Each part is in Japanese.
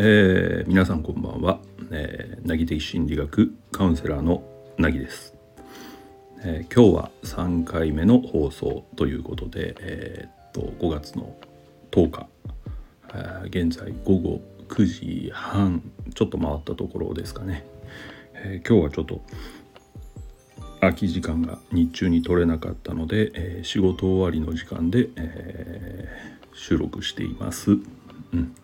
えー、皆さんこんばんは、えー、なぎ的心理学カウンセラーのなぎです、えー、今日は3回目の放送ということで、えー、っと5月の10日、えー、現在午後9時半ちょっと回ったところですかね、えー、今日はちょっと空き時間が日中に取れなかったので、えー、仕事終わりの時間で、えー、収録しています。うん。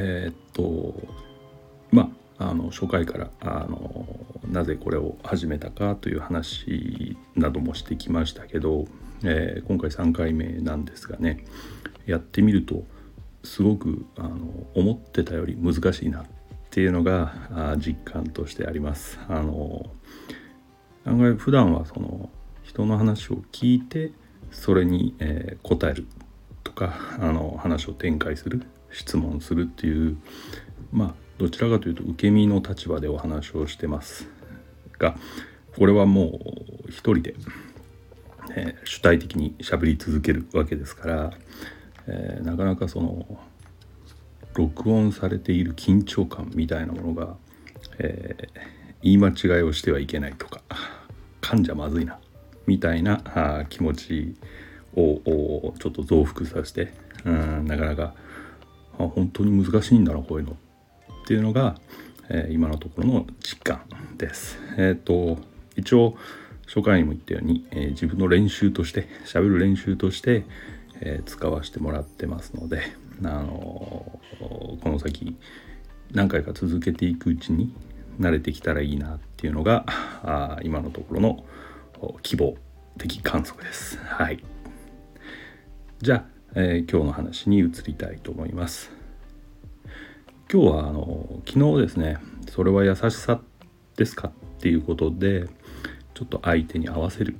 えー、っとまあの初回からあのなぜこれを始めたかという話などもしてきましたけど、えー、今回3回目なんですがねやってみるとすごくあの思ってたより難しいなっていうのが実感としてあります。あの案外普段はその人の話を聞いてそれに、えー、答えるとかあの話を展開する質問するっていうまあどちらかというと受け身の立場でお話をしてますがこれはもう一人で、えー、主体的にしゃべり続けるわけですから、えー、なかなかその録音されている緊張感みたいなものが、えー、言い間違いをしてはいけないとか噛んじゃまずいなみたいなあ気持ちをちょっと増幅させてうんなかなかあ本当に難しいんだなこういうのっていうのが、えー、今のところの実感です。えっ、ー、と一応初回にも言ったように、えー、自分の練習として喋る練習として、え使わせてもらってますので、あのこの先何回か続けていくうちに慣れてきたらいいなっていうのがあ今のところの希望的観測です。はい。じゃあえー、今日の話に移りたいと思います。今日はあの昨日ですねそれは優しさですかっていうことでちょっと相手に合わせる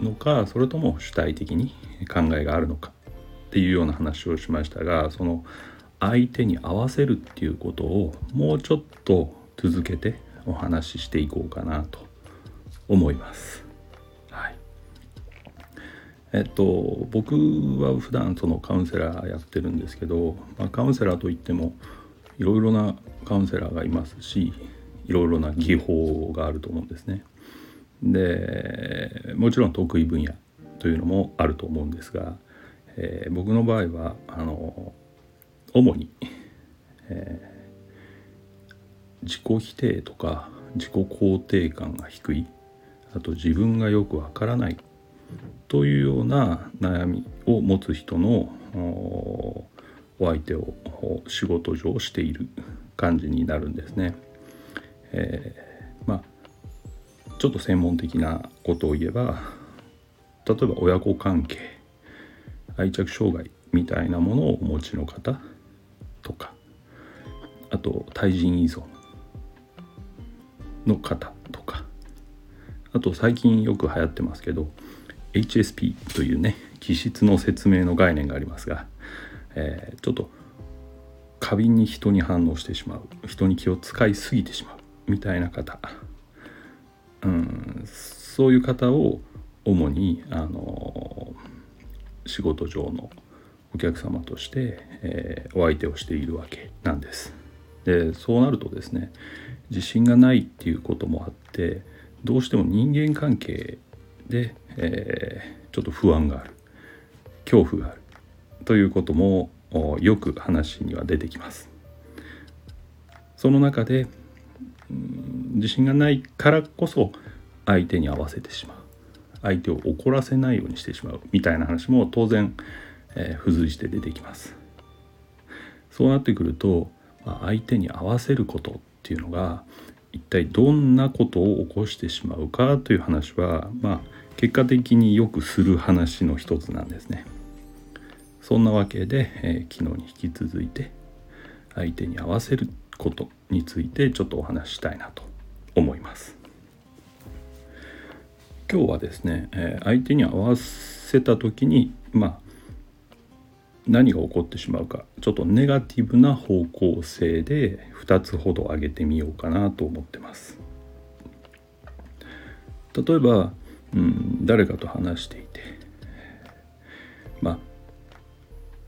のかそれとも主体的に考えがあるのかっていうような話をしましたがその相手に合わせるっていうことをもうちょっと続けてお話ししていこうかなと思います。えっと、僕は普段そのカウンセラーやってるんですけど、まあ、カウンセラーといってもいろいろなカウンセラーがいますしいろいろな技法があると思うんですね。でもちろん得意分野というのもあると思うんですが、えー、僕の場合はあの主に、えー、自己否定とか自己肯定感が低いあと自分がよくわからないというような悩みを持つ人のお相手を仕事上している感じになるんですね。えー、まあちょっと専門的なことを言えば例えば親子関係愛着障害みたいなものをお持ちの方とかあと対人依存の方とかあと最近よく流行ってますけど HSP というね気質の説明の概念がありますが、えー、ちょっと過敏に人に反応してしまう人に気を使いすぎてしまうみたいな方、うん、そういう方を主にあの仕事上のお客様として、えー、お相手をしているわけなんです。でそうなるとですね自信がないっていうこともあってどうしても人間関係で、えー、ちょっと不安がある恐怖があるということもよく話には出てきます。その中で自信がないからこそ相手に合わせてしまう相手を怒らせないようにしてしまうみたいな話も当然、えー、付随して出てきます。そうなってくると、まあ、相手に合わせることっていうのが一体どんなことを起こしてしまうかという話はまあ結果的によくする話の一つなんですね。そんなわけで、えー、昨日に引き続いて相手に合わせることについてちょっとお話ししたいなと思います。今日はですね、えー、相手に合わせた時にまあ何が起こってしまうかちょっとネガティブな方向性で2つほど挙げてみようかなと思ってます。例えばうん、誰かと話していてまあ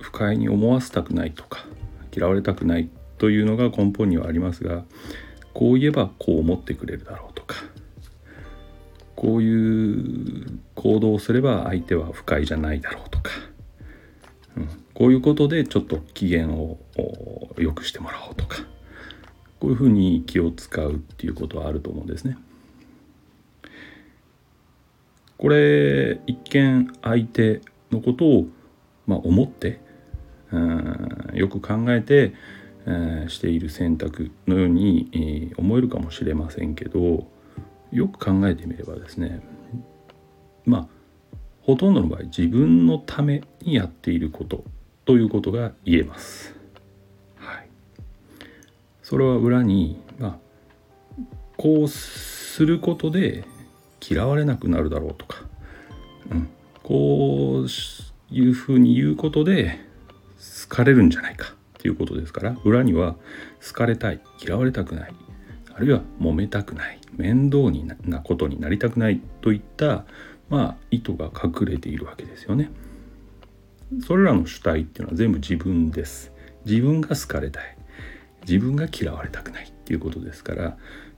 不快に思わせたくないとか嫌われたくないというのが根本にはありますがこう言えばこう思ってくれるだろうとかこういう行動をすれば相手は不快じゃないだろうとか、うん、こういうことでちょっと機嫌を良くしてもらおうとかこういうふうに気を使うっていうことはあると思うんですね。これ一見相手のことを、まあ、思ってよく考えて、えー、している選択のように、えー、思えるかもしれませんけどよく考えてみればですねまあほとんどの場合自分のためにやっていることということが言えます。はい、それは裏に、まあ、こうすることで嫌われなくなるだろうとか、うん、こういうふうに言うことで好かれるんじゃないかっていうことですから裏には好かれたい嫌われたくないあるいは揉めたくない面倒になことになりたくないといったまあ意図が隠れているわけですよね。それらの主体っていうのは全部自分です。自分が好かれたい自分が嫌われたくないっていうことですから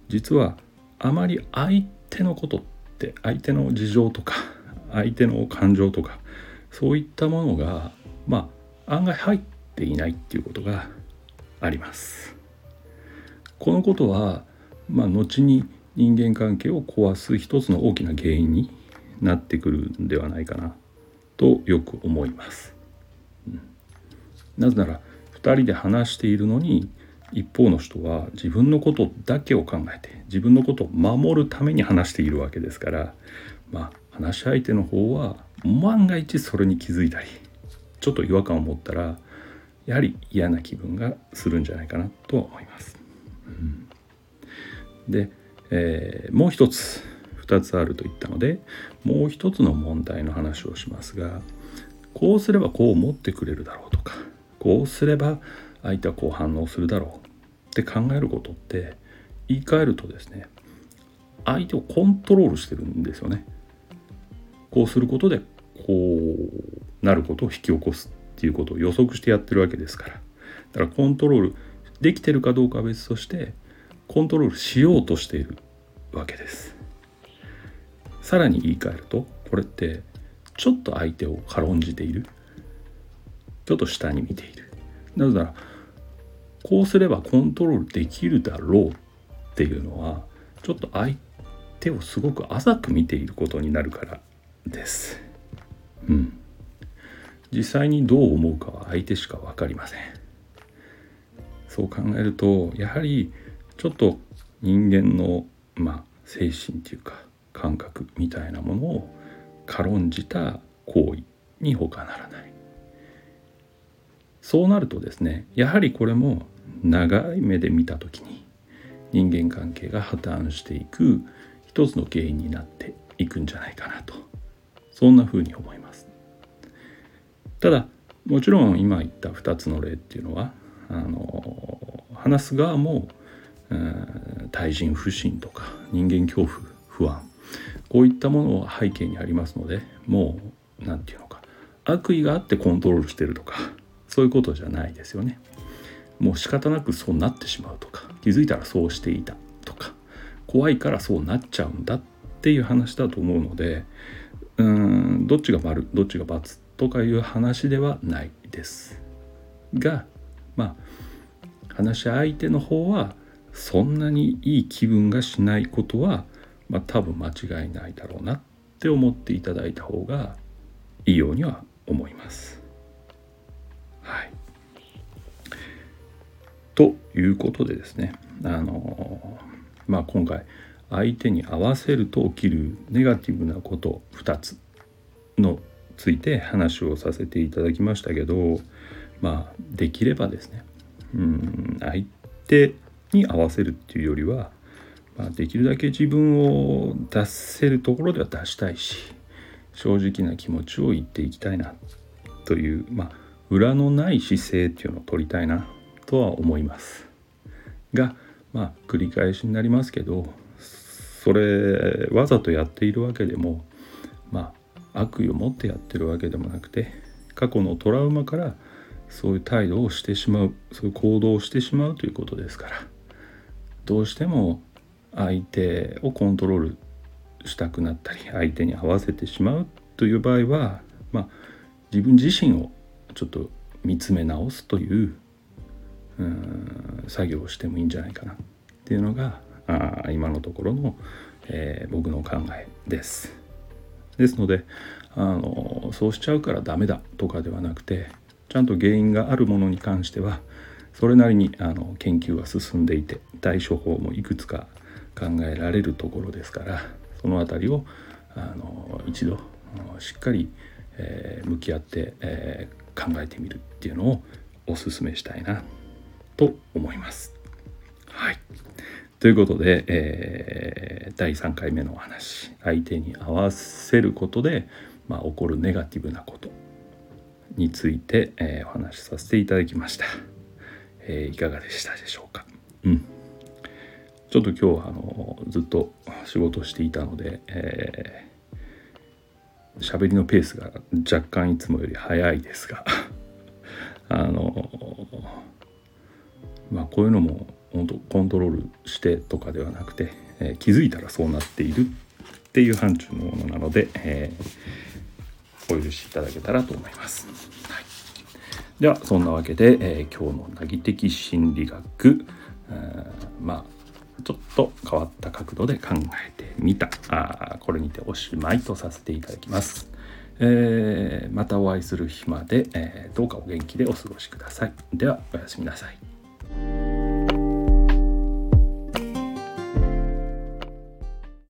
実はあまり相手のことって相手の事情とか相手の感情とかそういったものがまあ案外入っていないっていうことがあります。このことはまあ後に人間関係を壊す一つの大きな原因になってくるんではないかなとよく思います。うん、なぜなら2人で話しているのに一方の人は自分のことだけを考えて自分のことを守るために話しているわけですからまあ話し相手の方は万が一それに気づいたりちょっと違和感を持ったらやはり嫌な気分がするんじゃないかなとは思います。うん、で、えー、もう一つ2つあると言ったのでもう一つの問題の話をしますがこうすればこう思ってくれるだろうとかこうすれば相手はこう反応するだろうって考えることって言い換えるとですね相手をコントロールしてるんですよね。こうすることでこうなることを引き起こすっていうことを予測してやってるわけですからだからコントロールできてるかどうかは別としてコントロールしようとしているわけです。さらに言い換えるとこれってちょっと相手を軽んじているちょっと下に見ているなぜならこうすればコントロールできるだろうっていうのはちょっと相手をすごく浅く見ていることになるからです。うん。実際にどう思うかは相手しか分かりません。そう考えるとやはりちょっと人間のまあ精神というか感覚みたいなものを軽んじた行為に他ならないそうなるとですねやはりこれも長い目で見た時に人間関係が破綻していく一つの原因になっていくんじゃないかなとそんなふうに思いますただもちろん今言った2つの例っていうのはあの話す側も対人不信とか人間恐怖不安こういったものが背景にありますのでもう何て言うのか悪意があってコントロールしてるとかそういうことじゃないですよね。もう仕方なくそうなってしまうとか気づいたらそうしていたとか怖いからそうなっちゃうんだっていう話だと思うのでうーんどっちが丸どっちが×とかいう話ではないですがまあ話し相手の方はそんなにいい気分がしないことはまあ、多分間違いないだろうなって思っていただいた方がいいようには思います。ということでですねあのまあ今回相手に合わせると起きるネガティブなこと2つのついて話をさせていただきましたけどまあできればですねうん相手に合わせるっていうよりはまあ、できるだけ自分を出せるところでは出したいし正直な気持ちを言っていきたいなという、まあ、裏のない姿勢っていうのを取りたいな。とは思います。がまあ繰り返しになりますけどそれわざとやっているわけでもまあ悪意を持ってやってるわけでもなくて過去のトラウマからそういう態度をしてしまうそういう行動をしてしまうということですから。どうしても相手をコントロールしたくなったり相手に合わせてしまうという場合は、まあ、自分自身をちょっと見つめ直すといううん作業をしてもいいんじゃないかなっていうのがあ今のところの、えー、僕の考えです。ですのであのそうしちゃうからダメだとかではなくてちゃんと原因があるものに関してはそれなりにあの研究は進んでいて対処法もいくつか考えられるところですからその辺りをあの一度しっかり、えー、向き合って、えー、考えてみるっていうのをお勧めしたいなと思います。はい。ということで、えー、第3回目のお話相手に合わせることで、まあ、起こるネガティブなことについて、えー、お話しさせていただきました、えー、いかがでしたでしょうか？うん。ちょっと今日はあのずっと仕事していたので、えー、喋りのペースが若干いつもより早いですが あのまあこういうのも本当コントロールしてとかではなくて、えー、気づいたらそうなっているっていう範疇のものなので、えー、お許しいただけたらと思います。はい、ではそんなわけで、えー、今日の「なぎ的心理学」まあちょっと変わった角度で考えてみたあこれにておしまいとさせていただきます。えー、またお会いする日まで、え、どうかお元気でお過ごしください。ではおやすみなさい。thank you